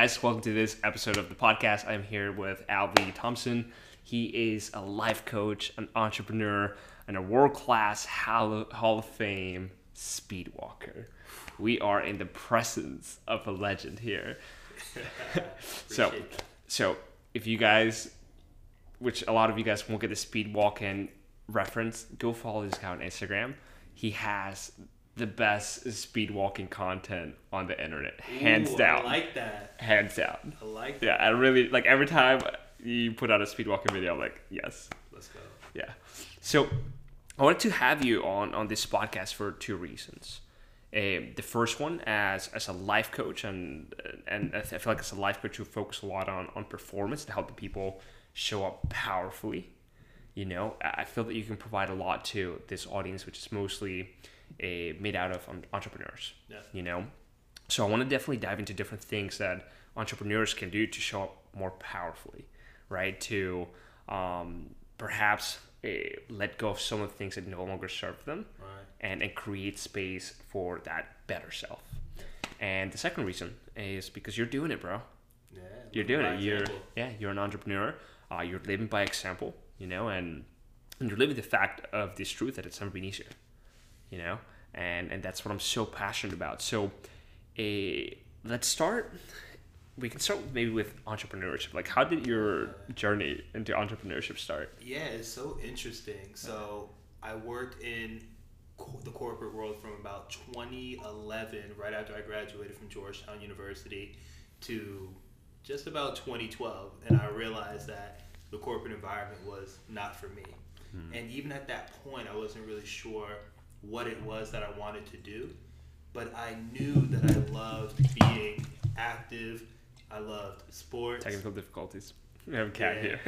guys? Welcome to this episode of the podcast. I'm here with Albie Thompson. He is a life coach, an entrepreneur, and a world class Hall of Fame speed walker. We are in the presence of a legend here. so, so if you guys, which a lot of you guys won't get the speed walking reference, go follow this guy on Instagram. He has the best speed walking content on the internet, hands Ooh, down. I like that. hands down. I like that. Yeah, I really like every time you put out a speed walking video. I'm like, yes, Let's go. yeah. So I wanted to have you on on this podcast for two reasons. Um, the first one, as as a life coach, and and I feel like as a life coach, you focus a lot on on performance to help the people show up powerfully. You know, I feel that you can provide a lot to this audience, which is mostly uh, made out of entrepreneurs. Yeah. You know, so I want to definitely dive into different things that entrepreneurs can do to show up more powerfully, right? To um, perhaps uh, let go of some of the things that no longer serve them Right. and, and create space for that better self. And the second reason is because you're doing it, bro. Yeah. You're doing it. You're example. yeah, you're an entrepreneur. Uh, you're living by example, you know, and and you're living the fact of this truth that it's never been easier, you know, and and that's what I'm so passionate about. So, a let's start. We can start maybe with entrepreneurship. Like, how did your journey into entrepreneurship start? Yeah, it's so interesting. So I worked in the corporate world from about 2011, right after I graduated from Georgetown University, to just about 2012, and I realized that the corporate environment was not for me. Hmm. And even at that point, I wasn't really sure what it was that I wanted to do, but I knew that I loved being active. I loved sports. Technical difficulties. We have a cat Yeah. here.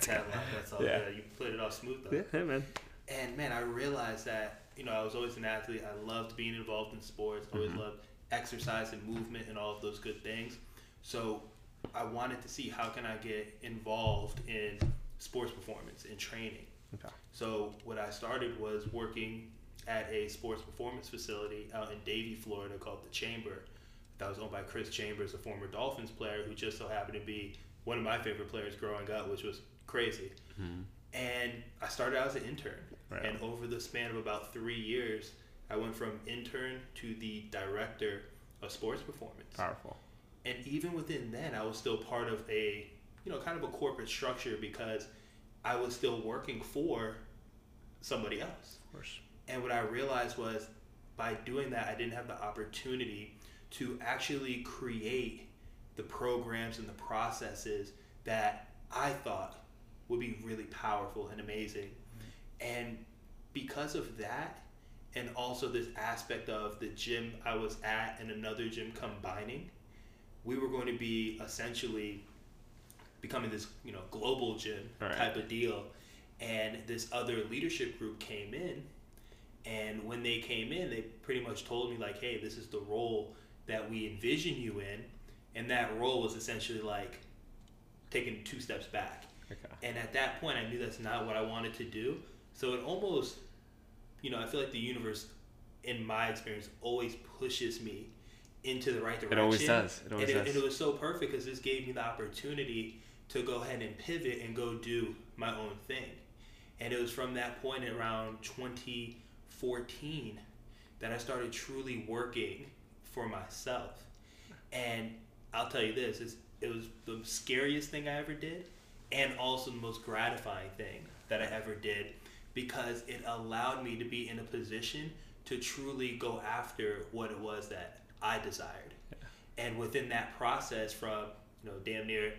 Cat that's all Yeah. good. You played it off smooth though. yeah, hey, man. And man, I realized that you know I was always an athlete. I loved being involved in sports. Always Mm-hmm. loved exercise and movement and all of those good things. So I wanted to see how can I get involved in sports performance and training. Okay. So what I started was working at a sports performance facility out in Davie, Florida, called the Chamber. That was owned by Chris Chambers, a former Dolphins player who just so happened to be one of my favorite players growing up, which was crazy. Mm-hmm. And I started out as an intern, Right. and over the span of about three years, I went from intern to the director of sports performance. Powerful. And even within then, I was still part of a, you know, kind of a corporate structure because I was still working for somebody else. Of course. And what I realized was by doing that, I didn't have the opportunity to actually create the programs and the processes that I thought would be really powerful and amazing. Mm-hmm. And because of that, and also this aspect of the gym I was at and another gym combining, we were going to be essentially becoming this, you know, global gym Right. type of deal. And this other leadership group came in and when they came in, they pretty much told me like, "Hey, this is the role that we envision you in," and that role was essentially like taking two steps back. Okay. And at that point, I knew that's not what I wanted to do. So it almost, you know, I feel like the universe, in my experience, always pushes me into the right direction. It always does. It always and, does. It, and it was so perfect because this gave me the opportunity to go ahead and pivot and go do my own thing. And it was from that point around 2014 that I started truly working for myself. And I'll tell you this, it was the scariest thing I ever did and also the most gratifying thing that I ever did because it allowed me to be in a position to truly go after what it was that I desired. And within that process from, you know, damn near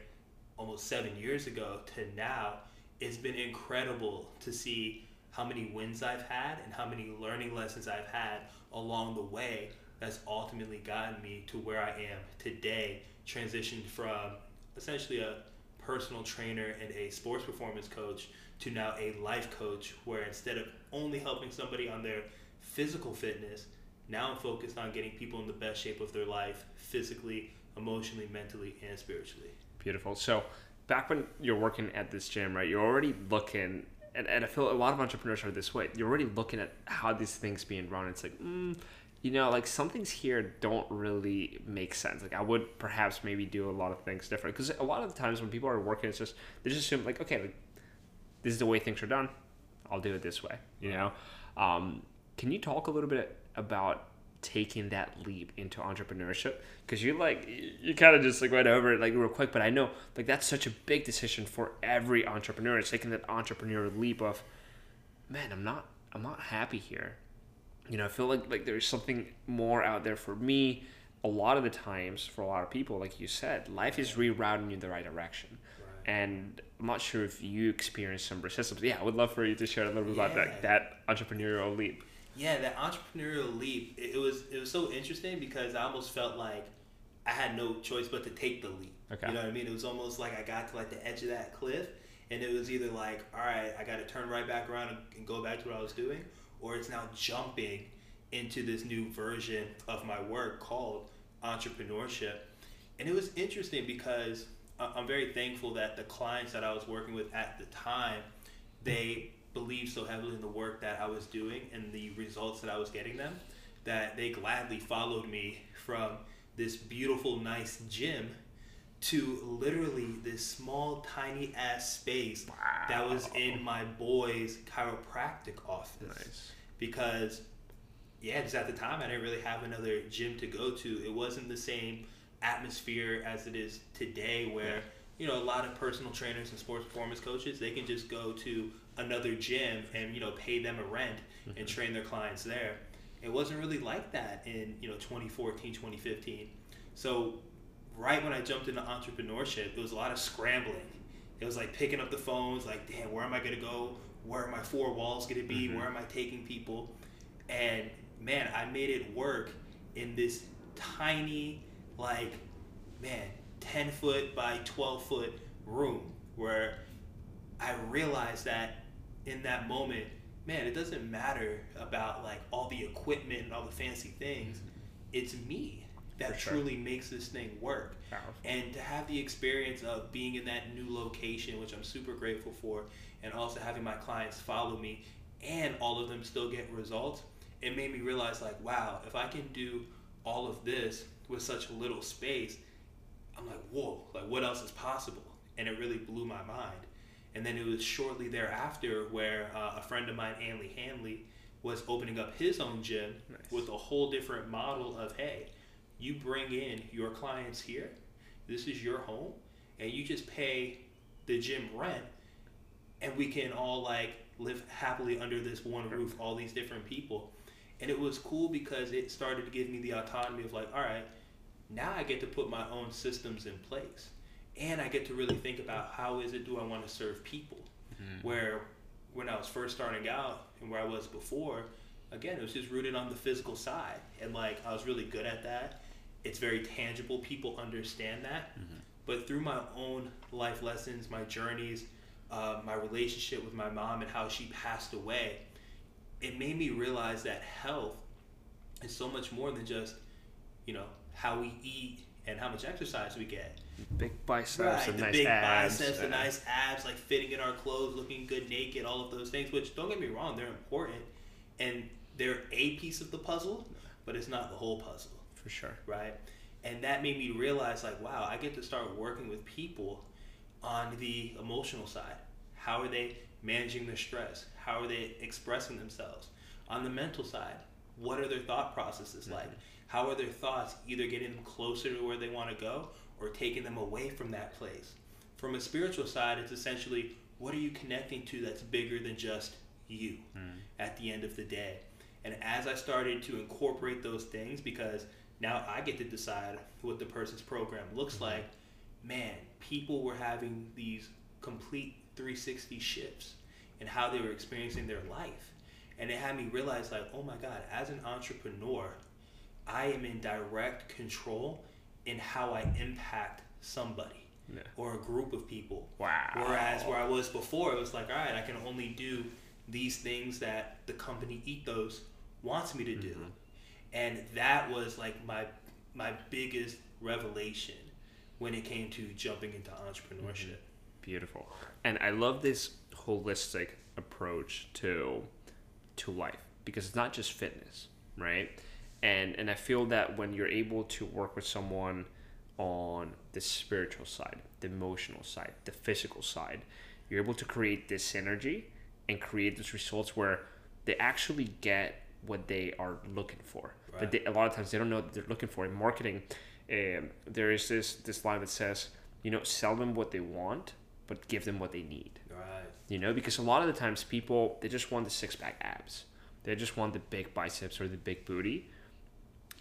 almost seven years ago to now, it's been incredible to see how many wins I've had and how many learning lessons I've had along the way that's ultimately gotten me to where I am today, transitioned from essentially a personal trainer and a sports performance coach to now a life coach, where instead of only helping somebody on their physical fitness, now I'm focused on getting people in the best shape of their life, physically, emotionally, mentally, and spiritually. Beautiful. So back when you're working at this gym, right, you're already looking, and, and I feel a lot of entrepreneurs are this way. You're already looking at how these things being run. It's like, mm, you know, like some things here don't really make sense. Like I would perhaps maybe do a lot of things different because a lot of the times when people are working, it's just they just assume like, okay, like this is the way things are done. I'll do it this way. You know, um, can you talk a little bit about taking that leap into entrepreneurship because you're like you kind of just like went over it like real quick but i know like that's such a big decision for every entrepreneur it's taking that entrepreneur leap of man i'm not i'm not happy here you know i feel like like there's something more out there for me a lot of the times for a lot of people like you said life is rerouting you in the right direction right. and i'm not sure if you experienced some resistance yeah i would love for you to share a little bit yeah. about that, that entrepreneurial leap yeah, that entrepreneurial leap, it, it, was it was so interesting because I almost felt like I had no choice but to take the leap. Okay. You know what I mean? It was almost like I got to like the edge of that cliff and it was either like, all right, I got to turn right back around and, and go back to what I was doing, or it's now jumping into this new version of my work called entrepreneurship. And it was interesting because I'm very thankful that the clients that I was working with at the time, they believed so heavily in the work that I was doing and the results that I was getting them that they gladly followed me from this beautiful, nice gym to literally this small, tiny ass space wow. that was in my boy's chiropractic office. Nice. Because, yeah, just at the time, I didn't really have another gym to go to. It wasn't the same atmosphere as it is today, where, you know, a lot of personal trainers and sports performance coaches, they can just go to another gym and you know pay them a rent mm-hmm. and train their clients there. It wasn't really like that in you know 2014 2015 so right when i jumped into entrepreneurship it was a lot of scrambling. It was like picking up the phones like damn where am i going to go? Where are my four walls going to be? Mm-hmm. where am i taking people? And man i made it work in this tiny like man 10 foot by 12 foot room where I realized that in that moment, man, it doesn't matter about like all the equipment and all the fancy things. It's me that sure. truly makes this thing work. Powerful. And to have the experience of being in that new location, which I'm super grateful for, and also having my clients follow me and all of them still get results, it made me realize like, wow, if I can do all of this with such little space, I'm like, whoa, like what else is possible? And it really blew my mind. And then it was shortly thereafter where uh, a friend of mine, Anley Hanley, was opening up his own gym nice. with a whole different model of hey, you bring in your clients here, this is your home, and you just pay the gym rent, and we can all like live happily under this one roof, all these different people. And it was cool because it started to give me the autonomy of like, all right, now I get to put my own systems in place and I get to really think about how is it do I want to serve people. Mm-hmm. Where when I was first starting out and where I was before, again, it was just rooted on the physical side, and like I was really good at that. It's very tangible. People understand that. Mm-hmm. But through my own life lessons, my journeys, uh, my relationship with my mom, and how she passed away, it made me realize that health is so much more than just, you know, how we eat and how much exercise we get big biceps right, and the nice big abs. biceps, the nice abs, like fitting in our clothes, looking good naked, all of those things. Which don't get me wrong, they're important, and they're a piece of the puzzle, but it's not the whole puzzle. For sure. Right, and that made me realize, like, wow, I get to start working with people on the emotional side. How are they managing their stress? How are they expressing themselves? On the mental side, what are their thought processes mm-hmm. like? How are their thoughts either getting them closer to where they want to go or taking them away from that place. From a spiritual side, it's essentially what are you connecting to that's bigger than just you mm. at the end of the day. And as I started to incorporate those things, because now I get to decide what the person's program looks mm-hmm. like, man, people were having these complete 360 shifts in how they were experiencing their life. And it had me realize, like, oh my God, as an entrepreneur, I am in direct control in how I impact somebody yeah. or a group of people. Wow. Whereas where I was before, it was like, all right, I can only do these things that the company ethos wants me to do. Mm-hmm. And that was like my my biggest revelation when it came to jumping into entrepreneurship. Mm-hmm. Beautiful. And I love this holistic approach to to life because it's not just fitness, right? And and I feel that when you're able to work with someone on the spiritual side, the emotional side, the physical side, you're able to create this synergy and create those results where they actually get what they are looking for. Right. But they, a lot of times they don't know what they're looking for in marketing. Um, there is this this line that says, you know, sell them what they want, but give them what they need. Right. You know, because a lot of the times people they just want the six pack abs, they just want the big biceps or the big booty,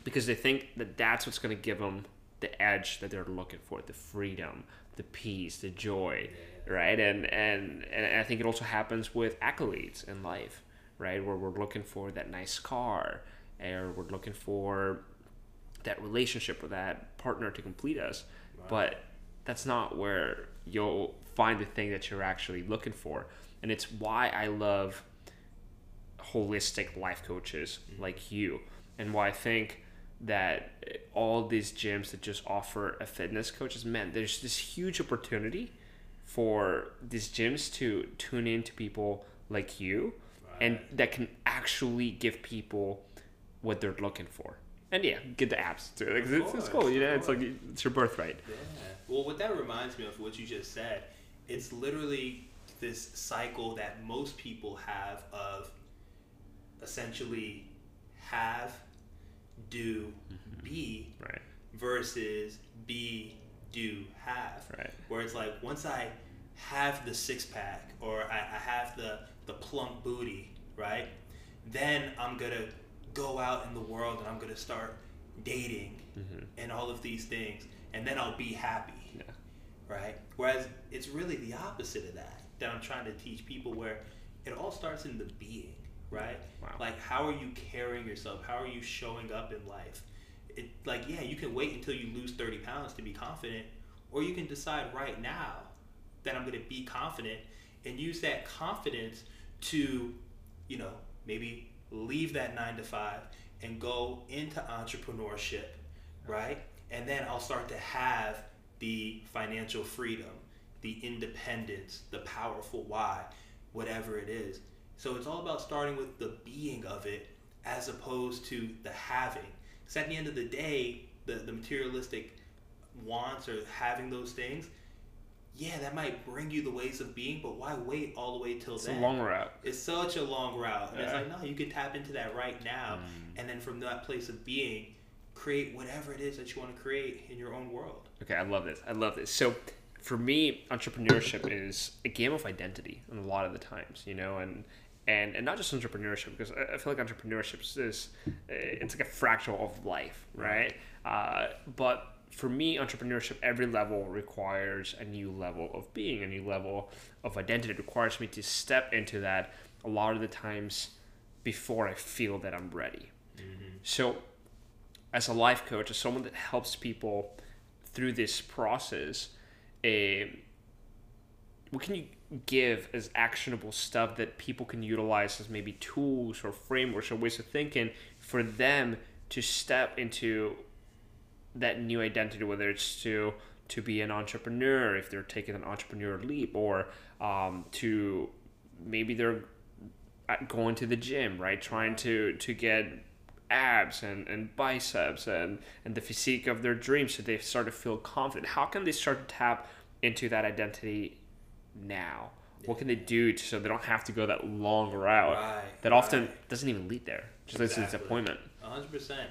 because they think that that's what's going to give them the edge that they're looking for, the freedom, the peace, the joy, right? And and and I think it also happens with accolades in life, right? Where we're looking for that nice car, or we're looking for that relationship or that partner to complete us, but that's not where you'll find the thing that you're actually looking for. And it's why I love holistic life coaches mm-hmm. like you, and why I think that all these gyms that just offer a fitness coach is man, there's this huge opportunity for these gyms to tune in to people like you and that can actually give people what they're looking for. And yeah, get the abs too. Like, it's, it's cool, you know. It's like it's your birthright. Yeah. Well, what that reminds me of what you just said, it's literally this cycle that most people have of essentially have, do, be Right, versus be, do, have. right, Where it's like once I have the six pack or I, I have the, the plump booty, right? Then I'm gonna go out in the world and I'm gonna start dating hmm and all of these things, and then I'll be happy, yeah, right? Whereas it's really the opposite of that that I'm trying to teach people where it all starts in the being, right? Wow. Like how are you carrying yourself? How are you showing up in life? It like yeah, you can wait until you lose 30 pounds to be confident, or you can decide right now that I'm going to be confident and use that confidence to, you know, maybe leave that 9 to 5 and go into entrepreneurship, right? And then I'll start to have the financial freedom, the independence, the powerful why, whatever it is. So it's all about starting with the being of it as opposed to the having. Because at the end of the day, the, the materialistic wants or having those things, yeah, that might bring you the ways of being, but why wait all the way till it's a then? long route. It's such a long route. And it's like, no, you can tap into that right now. Mm. And then from that place of being, create whatever it is that you want to create in your own world. Okay, I love this. I love this. So, for me, entrepreneurship is a game of identity, a lot of the times, you know, and and and not just entrepreneurship because I I feel like entrepreneurship is this, uh, it's like a fractal of life, right? Uh, but for me, entrepreneurship, every level requires a new level of being, a new level of identity. It requires me to step into that a lot of the times before I feel that I'm ready. So, as a life coach, as someone that helps people through this process, eh, what can you give as actionable stuff that people can utilize as maybe tools or frameworks or ways of thinking for them to step into that new identity, whether it's to to be an entrepreneur if they're taking an entrepreneur leap, or um, to maybe they're going to the gym, right? Trying to to get abs and, and biceps and, and the physique of their dreams so they start to feel confident. How can they start to tap into that identity now? What can they do so they don't have to go that long route Right, that often right. doesn't even lead there? Just leads to Exactly. disappointment. hundred percent.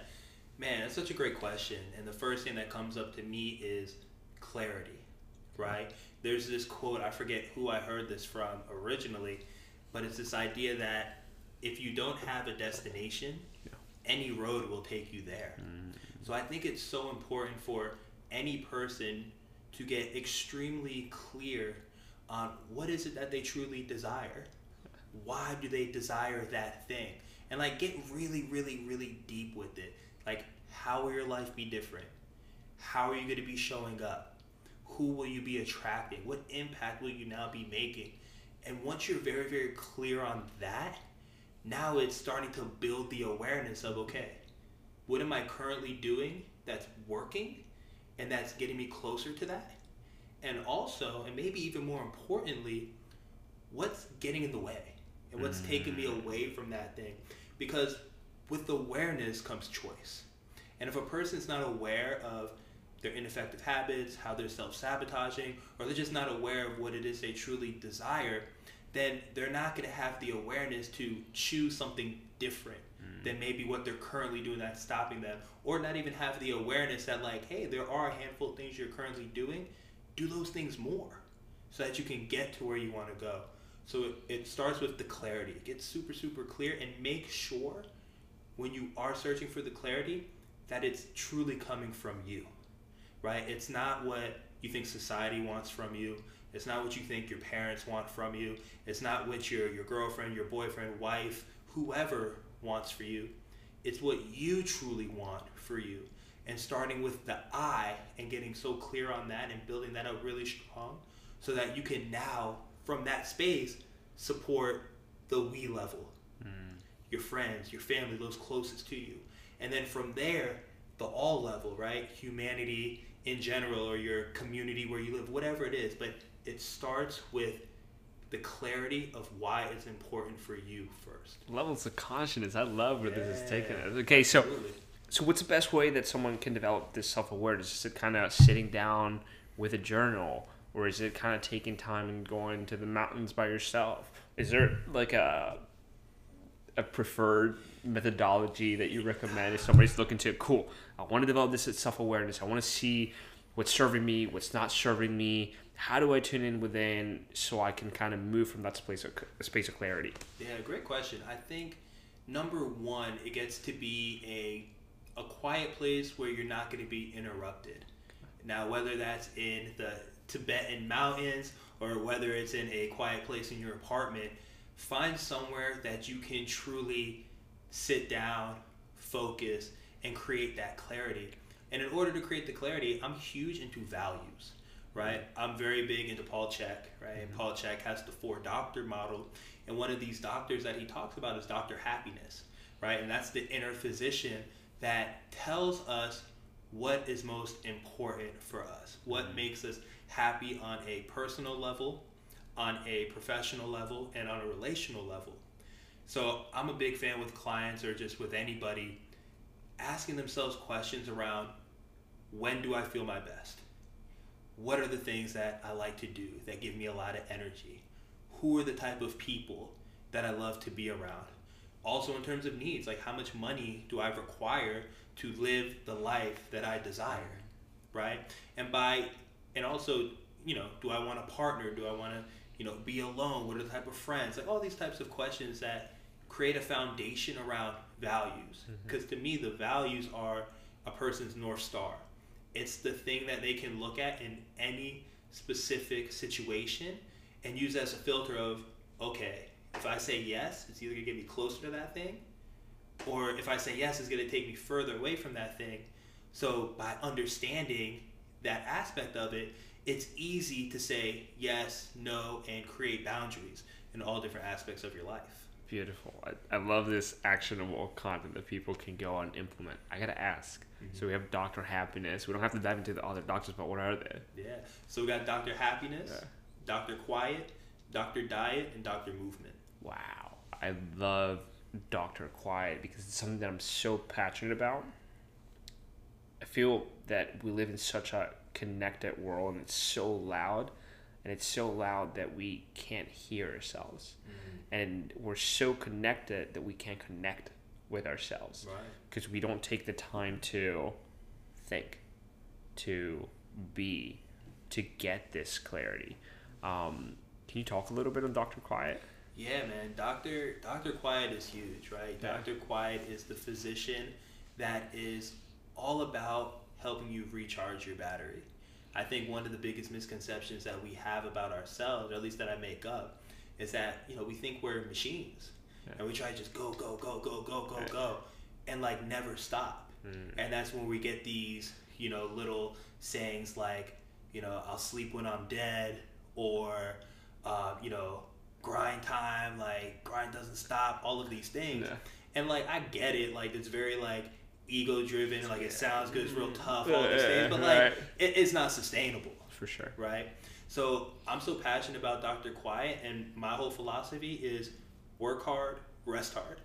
Man, that's such a great question. And the first thing that comes up to me is clarity, right? There's this quote, I forget who I heard this from originally, but it's this idea that if you don't have a destination, any road will take you there. Mm. So I think it's so important for any person to get extremely clear on what is it that they truly desire. Why do they desire that thing? And like get really, really, really deep with it. Like how will your life be different? How are you going to be showing up? Who will you be attracting? What impact will you now be making? And once you're very, very clear on that, now it's starting to build the awareness of okay, what am I currently doing that's working and that's getting me closer to that? And also, and maybe even more importantly, what's getting in the way and what's taking me away from that thing? Because with awareness comes choice. And if a person's not aware of their ineffective habits, how they're self sabotaging, or they're just not aware of what it is they truly desire, then they're not going to have the awareness to choose something different mm. than maybe what they're currently doing that's stopping them, or not even have the awareness that, like, hey, there are a handful of things you're currently doing, do those things more so that you can get to where you want to go. So it, it starts with the clarity. Get super, super clear and make sure when you are searching for the clarity that it's truly coming from you, right? It's not what you think society wants from you. It's not what you think your parents want from you. It's not what your, your girlfriend, your boyfriend, wife, whoever wants for you. It's what you truly want for you. And starting with the I and getting so clear on that and building that up really strong so that you can now, from that space, support the we level. Mm. Your friends, your family, those closest to you. And then from there, the all level, right? Humanity in general or your community where you live, whatever it is. But it starts with the clarity of why it's important for you first. Levels of consciousness. I love where yeah, this is taking us. Okay, so absolutely. So what's the best way that someone can develop this self awareness? Is it kind of sitting down with a journal, or is it kind of taking time and going to the mountains by yourself? Is there like a a preferred methodology that you recommend if somebody's looking to cool i want to develop this self-awareness i want to see what's serving me what's not serving me how do i tune in within so i can kind of move from that space of space of clarity yeah great question i think number one it gets to be a a quiet place where you're not going to be interrupted now whether that's in the tibetan mountains or whether it's in a quiet place in your apartment find somewhere that you can truly sit down, focus, and create that clarity. And in order to create the clarity, I'm huge into values, right? I'm very big into Paul Chek, right? And mm-hmm. Paul Chek has the four doctor model. And one of these doctors that he talks about is Dr. Happiness, right? And that's the inner physician that tells us what is most important for us, what mm-hmm. makes us happy on a personal level, on a professional level and on a relational level. So I'm a big fan with clients or just with anybody asking themselves questions around when do I feel my best? What are the things that I like to do that give me a lot of energy? Who are the type of people that I love to be around? Also, in terms of needs, like how much money do I require to live the life that I desire, right? And by, and also, you know, do I want a partner? Do I want to you know, be alone? What are the type of friends? Like all these types of questions that create a foundation around values. Because mm-hmm. to me, the values are a person's north star. It's the thing that they can look at in any specific situation and use as a filter of, okay, if I say yes, it's either gonna get me closer to that thing, or if I say yes, it's gonna take me further away from that thing. So by understanding that aspect of it, it's easy to say yes, no, and create boundaries in all different aspects of your life. Beautiful. I, I love this actionable content that people can go and implement. I gotta ask. Mm-hmm. So we have Doctor Happiness. We don't have to dive into the other doctors, but what are they? Yeah. So we got Doctor Happiness, yeah. Doctor Quiet, Doctor Diet, and Doctor Movement. Wow. I love Doctor Quiet because it's something that I'm so passionate about. I feel that we live in such a connected world and it's so loud and it's so loud that we can't hear ourselves mm-hmm. and we're so connected that we can't connect with ourselves because right. we don't take the time to think to be to get this clarity um, can you talk a little bit on dr quiet yeah man dr dr quiet is huge right yeah. dr quiet is the physician that is all about helping you recharge your battery. I think one of the biggest misconceptions that we have about ourselves, or at least that I make up, is that you know we think we're machines, yeah. and we try to just go go go go go go go, and like never stop. Mm. And that's when we get these you know little sayings like you know I'll sleep when I'm dead, or uh, you know grind time, like grind doesn't stop, all of these things. Yeah. And like I get it, like it's very like ego driven, like it sounds good, it's real tough, all these things, but like right. it, it's not sustainable. For sure. Right? So I'm so passionate about Dr. Quiet, and my whole philosophy is work hard, rest hard.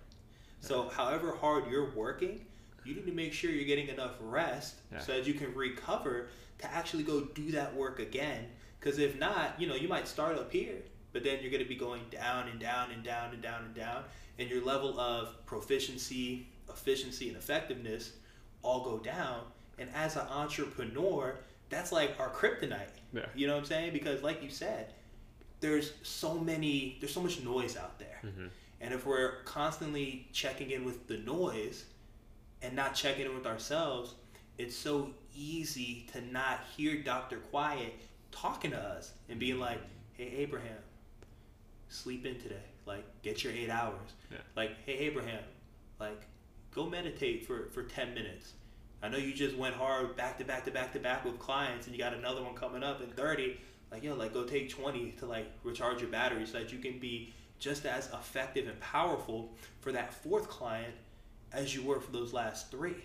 So, however hard you're working, you need to make sure you're getting enough rest Yeah. so that you can recover to actually go do that work again. Because if not, you know, you might start up here, but then you're going to be going down and down and down and down and down, and your level of proficiency, efficiency, and effectiveness all go down. And as an entrepreneur, that's like our kryptonite. Yeah. You know what I'm saying? Because, like you said, there's so many, there's so much noise out there. Mhm. And if we're constantly checking in with the noise and not checking in with ourselves, it's so easy to not hear Dr. Quiet talking to us and being like, hey, Abraham, sleep in today. Like, get your eight hours. Yeah. Like, hey, Abraham, like, go meditate for, for 10 minutes. I know you just went hard back to back to back to back with clients and you got another one coming up in 30. Like, yo, like, go take 20 to, like, recharge your battery so that you can be just as effective and powerful for that fourth client as you were for those last three.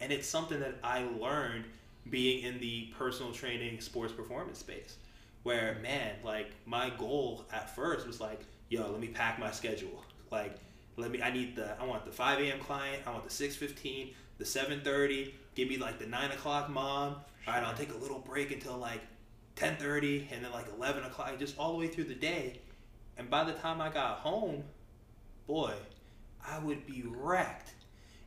And it's something that I learned being in the personal training sports performance space where man like my goal at first was like yo let me pack my schedule. Like let me i need the i want the 5 a.m client i want the 6.15 the 7.30 give me like the 9 o'clock mom all right? I'll take a little break until like 10.30 and then like 11 o'clock just all the way through the day. And by the time i got home boy i would be wrecked.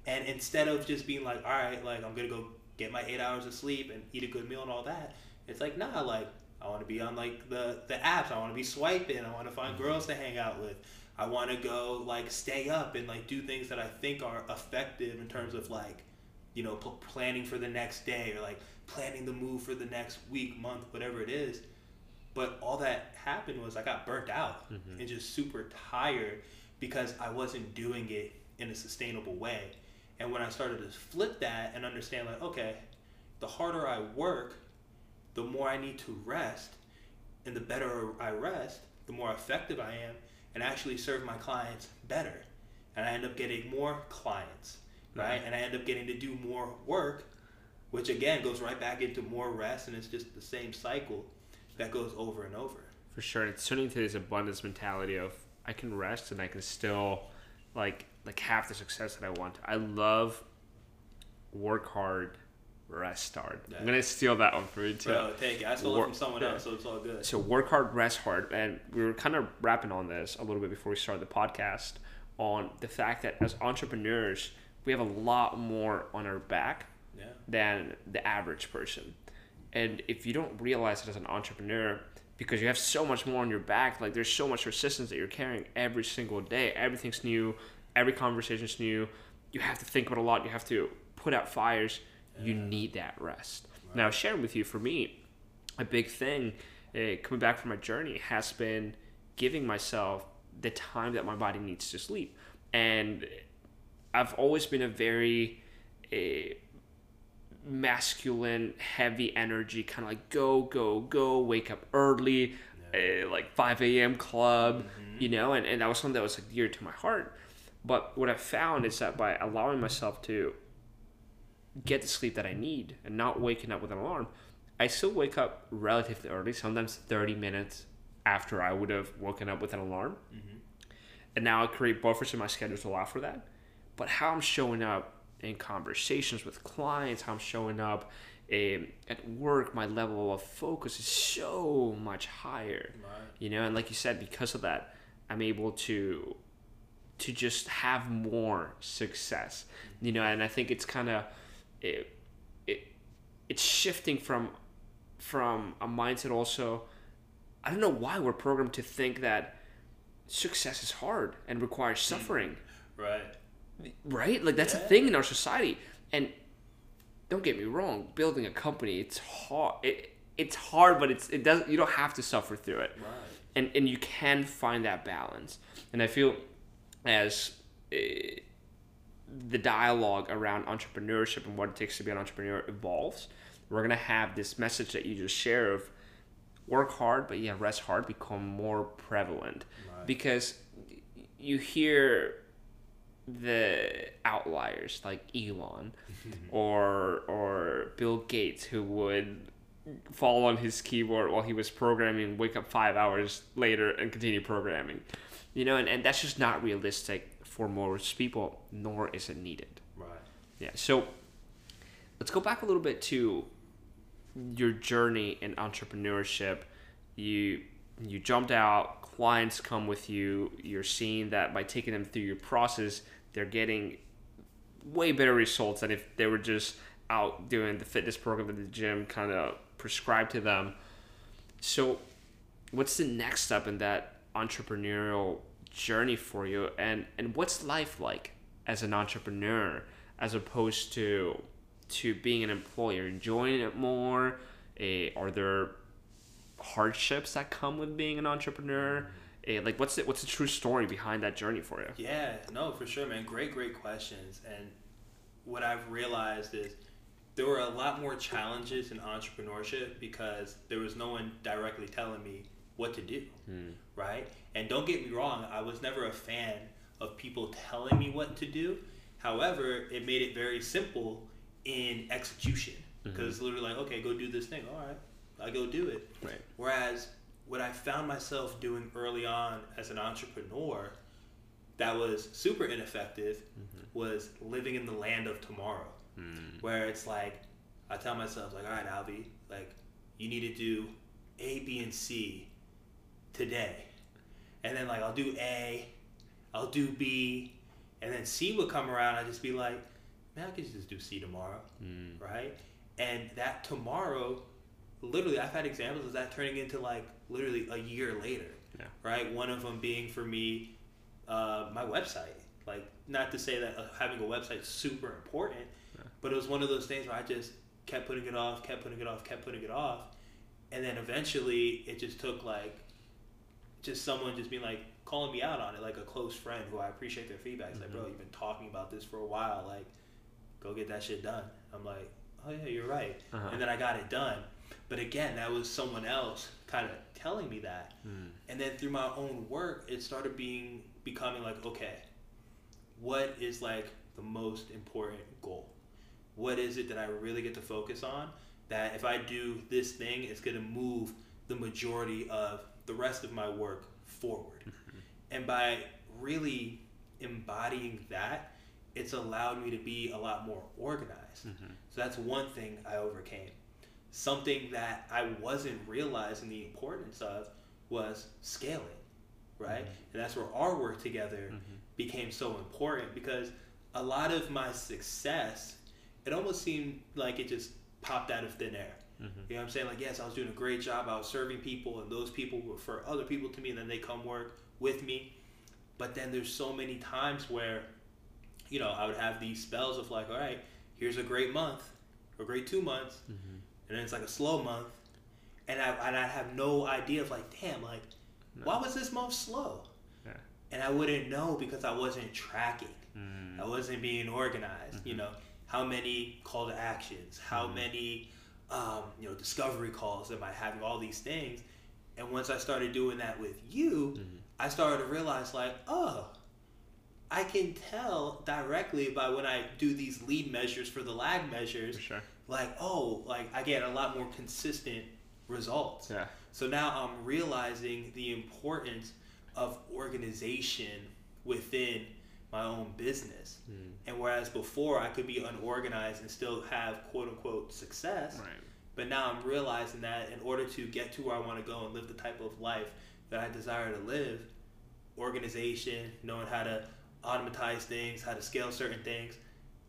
And instead of just being like all right like i'm gonna go get my eight hours of sleep and eat a good meal and all that it's like nah like i want to be on like the the apps. I want to be swiping. I want to find mm-hmm. girls to hang out with. I want to go like stay up and like do things that i think are effective in terms of like you know pl- planning for the next day or like planning the move for the next week month whatever it is. But all that happened was i got burnt out mm-hmm. and just super tired because i wasn't doing it in a sustainable way. And when I started to flip that and understand, like, okay, the harder I work, the more I need to rest, and the better I rest, the more effective I am, and actually serve my clients better. And I end up getting more clients, right? And I end up getting to do more work, which again goes right back into more rest, and it's just the same cycle that goes over and over. For sure, and it's turning to this abundance mentality of I can rest and I can still like like have the success that I want. I love work hard, rest hard. I'm gonna steal that one for you too. Bro, take it. I stole it from someone yeah. else, so it's all good. So work hard, rest hard, and we were kind of wrapping on this a little bit before we started the podcast on the fact that as entrepreneurs, we have a lot more on our back Yeah. than the average person. And if you don't realize it as an entrepreneur, because you have so much more on your back, like there's so much resistance that you're carrying every single day. Everything's new, every conversation's new. You have to think about a lot. You have to put out fires. You need that rest. Now, sharing with you, for me, a big thing uh, coming back from my journey has been giving myself the time that my body needs to sleep. And I've always been a very uh, masculine, heavy energy, kind of like go, go, go, wake up early, uh, like 5 a.m. club, you know, and, and that was something that was like dear to my heart. But what I found is that by allowing myself to get the sleep that I need and not waking up with an alarm, I still wake up relatively early, sometimes 30 minutes after I would have woken up with an alarm. And now I create buffers in my schedule to allow for that. But how I'm showing up in conversations with clients, how I'm showing up um, at work, my level of focus is so much higher. Right. You know, and like you said, because of that, I'm able to to just have more success. You know, and I think it's kind of it, it it's shifting from from a mindset also. I don't know why we're programmed to think that success is hard and requires suffering Right. right? Like that's a thing in our society. And don't get me wrong, building a company, it's hard. It, it's hard, but it's it doesn't You don't have to suffer through it, Right. and and you can find that balance. And I feel as uh, the dialogue around entrepreneurship and what it takes to be an entrepreneur evolves, we're gonna have this message that you just share of work hard, but yeah, rest hard become more prevalent Right. because you hear the outliers like Elon or or Bill Gates who would fall on his keyboard while he was programming, wake up five hours later and continue programming. You know, and, and that's just not realistic for most people, nor is it needed. Right. Yeah. So let's go back a little bit to your journey in entrepreneurship. You you jumped out, clients come with you, you're seeing that by taking them through your process, they're getting way better results than if they were just out doing the fitness program at the gym kind of prescribed to them. So what's the next step in that entrepreneurial journey for you and and what's life like as an entrepreneur as opposed to to being an employer enjoying it more uh, are there hardships that come with being an entrepreneur uh, like what's the, what's the true story behind that journey for you Yeah, no, for sure, man. Great, great questions. And what I've realized is there were a lot more challenges in entrepreneurship because there was no one directly telling me what to do, hmm. right? And don't get me wrong, I was never a fan of people telling me what to do. However, it made it very simple in execution mm-hmm. because it's literally like, okay, go do this thing. All right, I go do it. right Whereas what I found myself doing early on as an entrepreneur that was super ineffective mm-hmm. was living in the land of tomorrow. Hmm. Where it's like, I tell myself, like, all right, Albie, like, you need to do A, B, and C today. And then, like, I'll do A, I'll do B, and then C would come around. I'd just be like, man, I could just do C tomorrow right? And that tomorrow, literally, I've had examples of that turning into like literally a year later, Yeah. right? One of them being for me, uh, my website. Like, not to say that uh, having a website is super important, but it was one of those things where I just kept putting it off, kept putting it off, kept putting it off, and then eventually it just took like just someone just being like calling me out on it, like a close friend who I appreciate their feedback. It's like, bro, you've been talking about this for a while, like go get that shit done. I'm like, oh yeah, you're right. Uh-huh. And then I got it done. But again, that was someone else kind of telling me that. And then through my own work, it started being becoming like, okay, what is like the most important goal? What is it that I really get to focus on? That if I do this thing, it's going to move the majority of the rest of my work forward. Mm-hmm. And by really embodying that, it's allowed me to be a lot more organized. Mm-hmm. So that's one thing I overcame. Something that I wasn't realizing the importance of was scaling, right? Mm-hmm. And that's where our work together became so important because a lot of my success, it almost seemed like it just popped out of thin air. Mm-hmm. You know what I'm saying? Like, yes, I was doing a great job. I was serving people, and those people were for other people to me, and then they come work with me. But then there's so many times where, you know, I would have these spells of like, all right, here's a great month, or great two months, mm-hmm. and then it's like a slow month, and I and I have no idea of like, damn, like, why was this month slow? Yeah. And I wouldn't know because I wasn't tracking. Mm. I wasn't being organized. You mm-hmm. know, how many call to actions, how many, um, you know, discovery calls am I having? All these things. And once I started doing that with you, I started to realize like, oh, I can tell directly by when I do these lead measures for the lag measures, sure like, oh, like I get a lot more consistent results. yeah So now I'm realizing the importance of organization within my own business. Mm. And whereas before I could be unorganized and still have quote unquote success, right but now I'm realizing that in order to get to where I want to go and live the type of life that I desire to live, organization, knowing how to automatize things, how to scale certain things,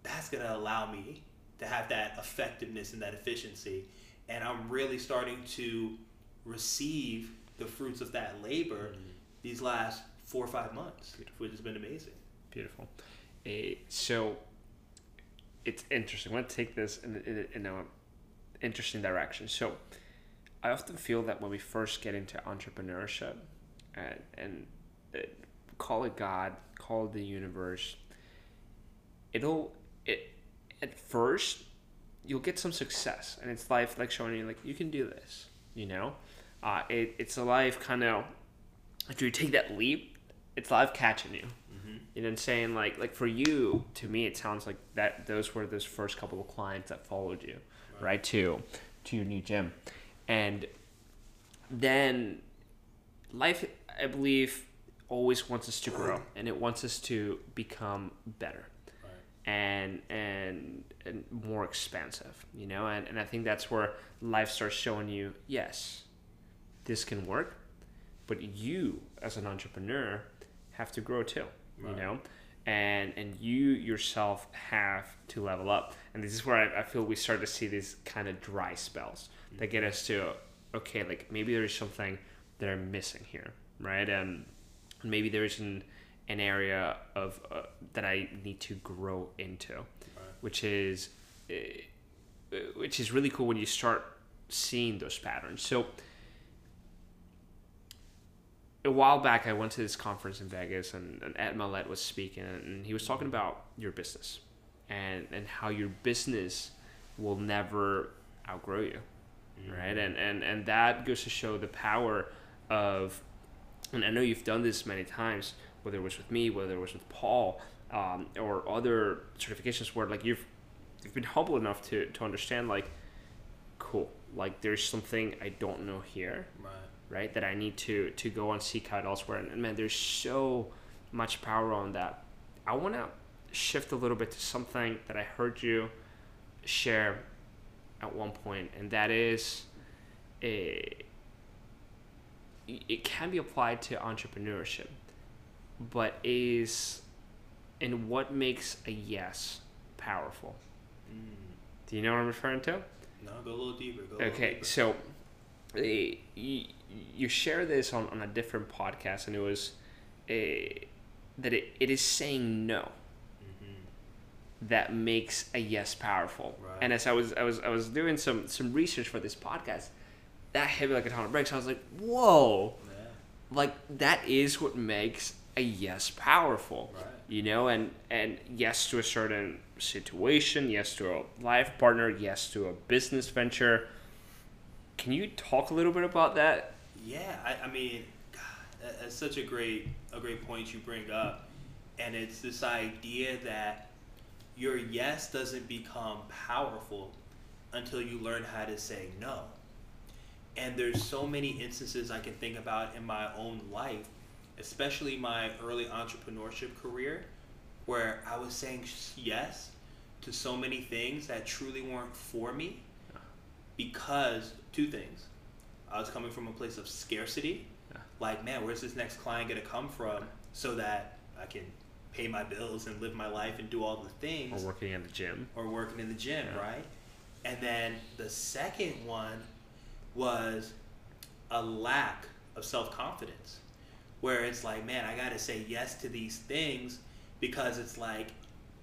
that's going to allow me to have that effectiveness and that efficiency. And I'm really starting to receive the fruits of that labor mm. these last four or five months, which has been amazing. Beautiful. Uh, so it's interesting. I want to take this in, in, in a interesting direction. So I often feel that when we first get into entrepreneurship, and, and uh, call it God, call it the universe, it'll it at first you'll get some success, and it's life like showing you like you can do this. You know, uh, it, it's a life kind of after you take that leap, it's life catching you you know, and saying? Like like for you, to me, it sounds like that those were those first couple of clients that followed you, right? Too, to your new gym, and then life, I believe, always wants us to grow, and it wants us to become better. And and and more expansive you know? And, and i think that's where life starts showing you yes this can work but you as an entrepreneur have to grow too you know? And and you yourself have to level up. And this is where i, I feel we start to see these kind of dry spells that get us to okay like maybe there's something that i'm missing here right? And maybe there's an an area of uh, that I need to grow into, which is uh, which is really cool when you start seeing those patterns. So a while back, I went to this conference in Vegas, and, and Ed Mylett was speaking, and he was talking about your business and and how your business will never outgrow you, right? And and and that goes to show the power of and I know you've done this many times, whether it was with me, whether it was with Paul, um, or other certifications where like you've you've been humble enough to to understand like, cool, like there's something I don't know here, Right. right? That I need to to go and seek out elsewhere. And, and man, there's so much power on that. I want to shift a little bit to something that I heard you share at one point, and that is a it can be applied to entrepreneurship, but is in what makes a yes powerful. Mm. Do you know what I'm referring to? No, go a little deeper. A little Okay, deeper. so uh, you, you share this on, on a different podcast, and it was a, that it, it is saying no Mhm. that makes a yes powerful. Right. And as I was I was I was doing some some research for this podcast, that hit me like a ton of bricks. I was like, whoa, Yeah. like that is what makes a yes powerful. Right. You know, and and yes to a certain situation, yes to a life partner, yes to a business venture. Can you talk a little bit about that? Yeah, I, I mean, God, that's such a great a great point you bring up, and it's this idea that your yes doesn't become powerful until you learn how to say no. And there's so many instances I can think about in my own life, especially my early entrepreneurship career, where I was saying yes to so many things that truly weren't for me because two things. I was coming from a place of scarcity. Yeah. Like, man, where's this next client going to come from so that I can pay my bills and live my life and do all the things? Or working in the gym? or working in the gym, Yeah. right? And then the second one was a lack of self confidence, where it's like, man, I got to say yes to these things because it's like,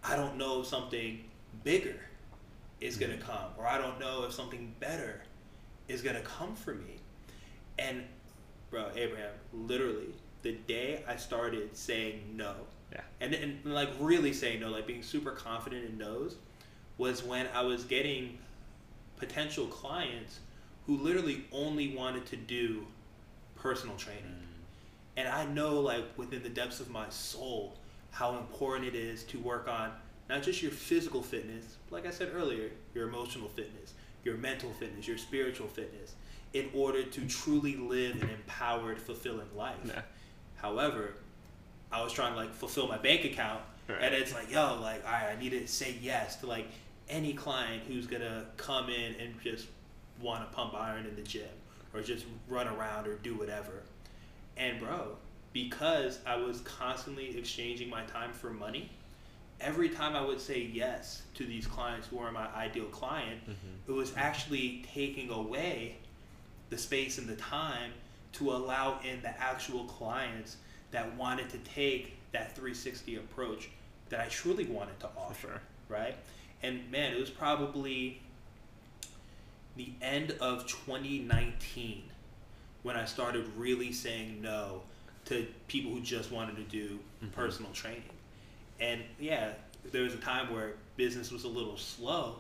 I don't know if something bigger is going to mm-hmm. come, or I don't know if something better is going to come for me. And, bro, Abraham, literally, the day I started saying no, Yeah. and, and like really saying no, like being super confident in no's, was when I was getting potential clients who literally only wanted to do personal training. Mm. And I know, like, within the depths of my soul, how important it is to work on not just your physical fitness, like I said earlier, your emotional fitness, your mental fitness, your spiritual fitness, in order to truly live an empowered, fulfilling life. Yeah. However, I was trying to like fulfill my bank account, Right. and it's like, yo, like, all right, I need to say yes to like any client who's gonna come in and just want to pump iron in the gym or just run around or do whatever. And bro, because I was constantly exchanging my time for money, every time I would say yes to these clients who are my ideal client, mm-hmm. it was actually taking away the space and the time to allow in the actual clients that wanted to take that 360 approach that I truly wanted to offer, sure. right? And man, it was probably the end of 2019 when I started really saying no to people who just wanted to do mm-hmm. personal training. And yeah, there was a time where business was a little slow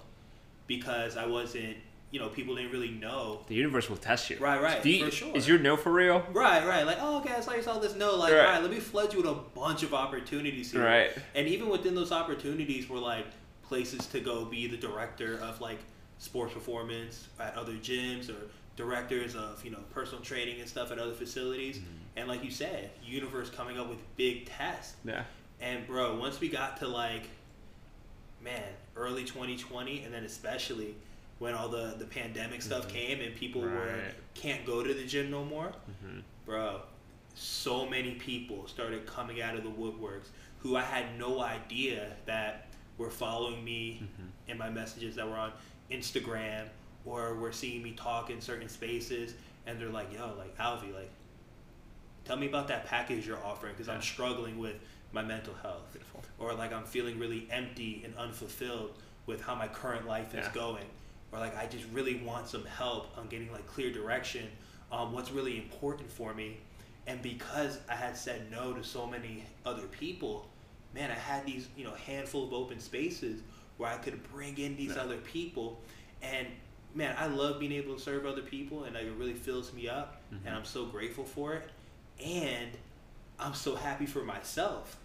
because I wasn't, you know, people didn't really know. The universe will test you. Right, right, you- for sure. Is your no for real? Right, right. Like, oh, okay, I saw you saw this. No, like, Right. all right, let me flood you with a bunch of opportunities here. Right. And even within those opportunities were like places to go be the director of like sports performance at other gyms or directors of you know personal training and stuff at other facilities. Mm-hmm. And like you said, universe coming up with big tests. Yeah. And bro, once we got to like, man, early 2020, and then especially when all the the pandemic stuff Mhm. came and people were can't go to the gym no more, hmm bro. So many people started coming out of the woodworks who I had no idea that were following me hmm in my messages that were on Instagram or were seeing me talk in certain spaces, and they're like, "Yo, like Alvi, like." Tell me about that package you're offering because I'm struggling with my mental health Beautiful. or like I'm feeling really empty and unfulfilled with how my current life is Yeah. going, or like I just really want some help on getting like clear direction on what's really important for me. And because I had said no to so many other people, man, I had these you know handful of open spaces where I could bring in these Yeah. other people, and man, I love being able to serve other people, and like, it really fills me up, Mhm. and I'm so grateful for it, and I'm so happy for myself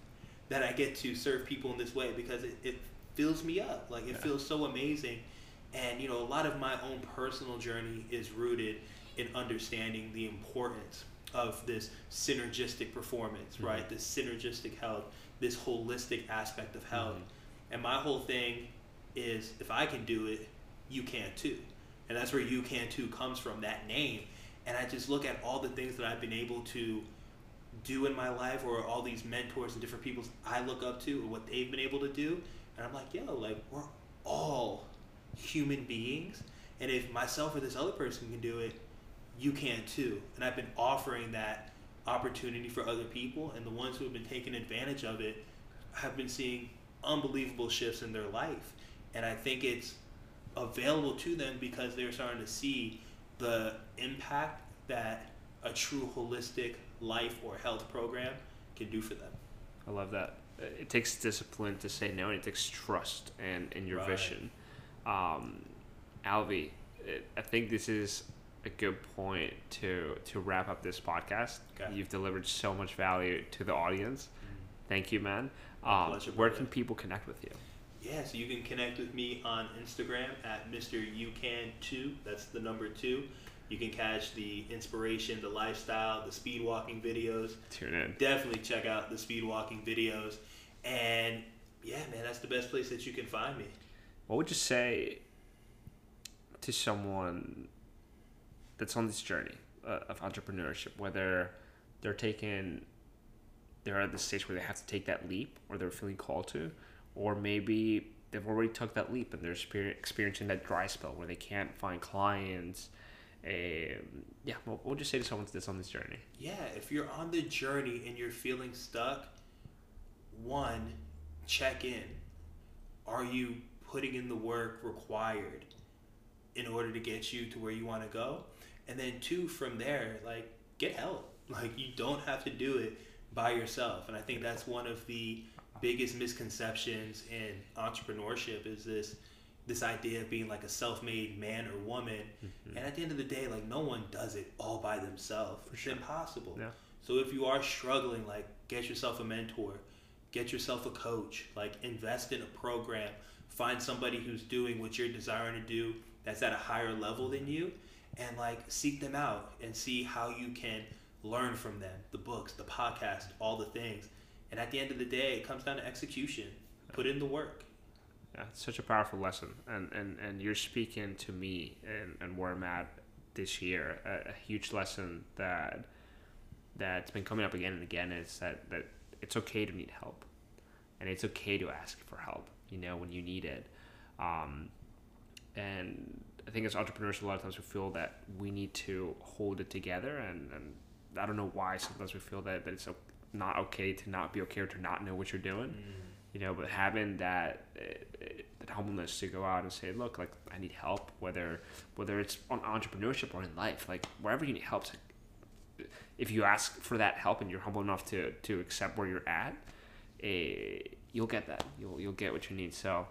that I get to serve people in this way because it, it fills me up. Like it Yeah. feels so amazing. And you know, a lot of my own personal journey is rooted in understanding the importance of this synergistic performance, Mhm. right? This synergistic health, this holistic aspect of health. Mhm. And my whole thing is if I can do it, you can too. And that's where you can too comes from, that name. And I just look at all the things that I've been able to do in my life or all these mentors and different people I look up to and what they've been able to do. And I'm like, yo, like we're all human beings. And if myself or this other person can do it, you can too. And I've been offering that opportunity for other people. And the ones who have been taking advantage of it have been seeing unbelievable shifts in their life. And I think it's available to them because they're starting to see the impact that a true holistic life or health program can do for them. I love that. Uh, it takes discipline to say no, and it takes trust and in your Right. vision. Um, Alvi, uh, I think this is a good point to to wrap up this podcast. Okay. You've delivered so much value to the audience. Mm-hmm. Thank you, man. Um, pleasure, where brother. can people connect with you? Yeah, so you can connect with me on Instagram at Mr. You Can Two. That's the number two. You can catch the inspiration, the lifestyle, the speed walking videos. Tune in. Definitely check out the speed walking videos. And yeah, man, that's the best place that you can find me. What would you say to someone that's on this journey uh, of entrepreneurship, whether they're taking, they're at the stage where they have to take that leap, or they're feeling called to, or maybe they've already took that leap and they're exper- experiencing that dry spell where they can't find clients. Um, yeah, what would you say to someone that's on this journey? Yeah, if you're on the journey and you're feeling stuck, one, check in. Are you putting in the work required in order to get you to where you want to go? And then two, from there, like get help. Like you don't have to do it by yourself. And I think that's one of the biggest misconceptions in entrepreneurship is this this idea of being like a self-made man or woman Mm-hmm. and at the end of the day like no one does it all by themselves For it's sure. impossible Yeah. so if you are struggling like get yourself a mentor get yourself a coach like invest in a program find somebody who's doing what you're desiring to do that's at a higher level than you and like seek them out and see how you can learn from them the books the podcast all the things and at the end of the day it comes down to execution put in the work Yeah, it's such a powerful lesson, and and, and you're speaking to me and, and where I'm at this year. A, a huge lesson that that's been coming up again and again is that that it's okay to need help, and it's okay to ask for help. You know when you need it, um, and I think as entrepreneurs, a lot of times we feel that we need to hold it together, and, and I don't know why sometimes we feel that, that it's not okay to not be okay or to not know what you're doing. You know but having that uh, that humbleness to go out and say look like i need help whether whether it's on entrepreneurship or in life like wherever you need help like, if you ask for that help and you're humble enough to to accept where you're at uh, you'll get that. You'll you'll get what you need. So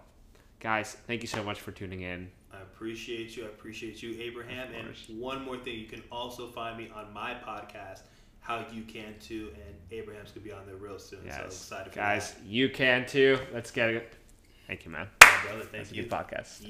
guys thank you so much for tuning in I appreciate you. I appreciate you, Abraham. And one more thing, you can also find me on my podcast, How You Can Too, and Abraham's gonna be on there real soon. So yes. excited for guys you can too. Let's get it. Thank you man. My brother, thank that's a good podcast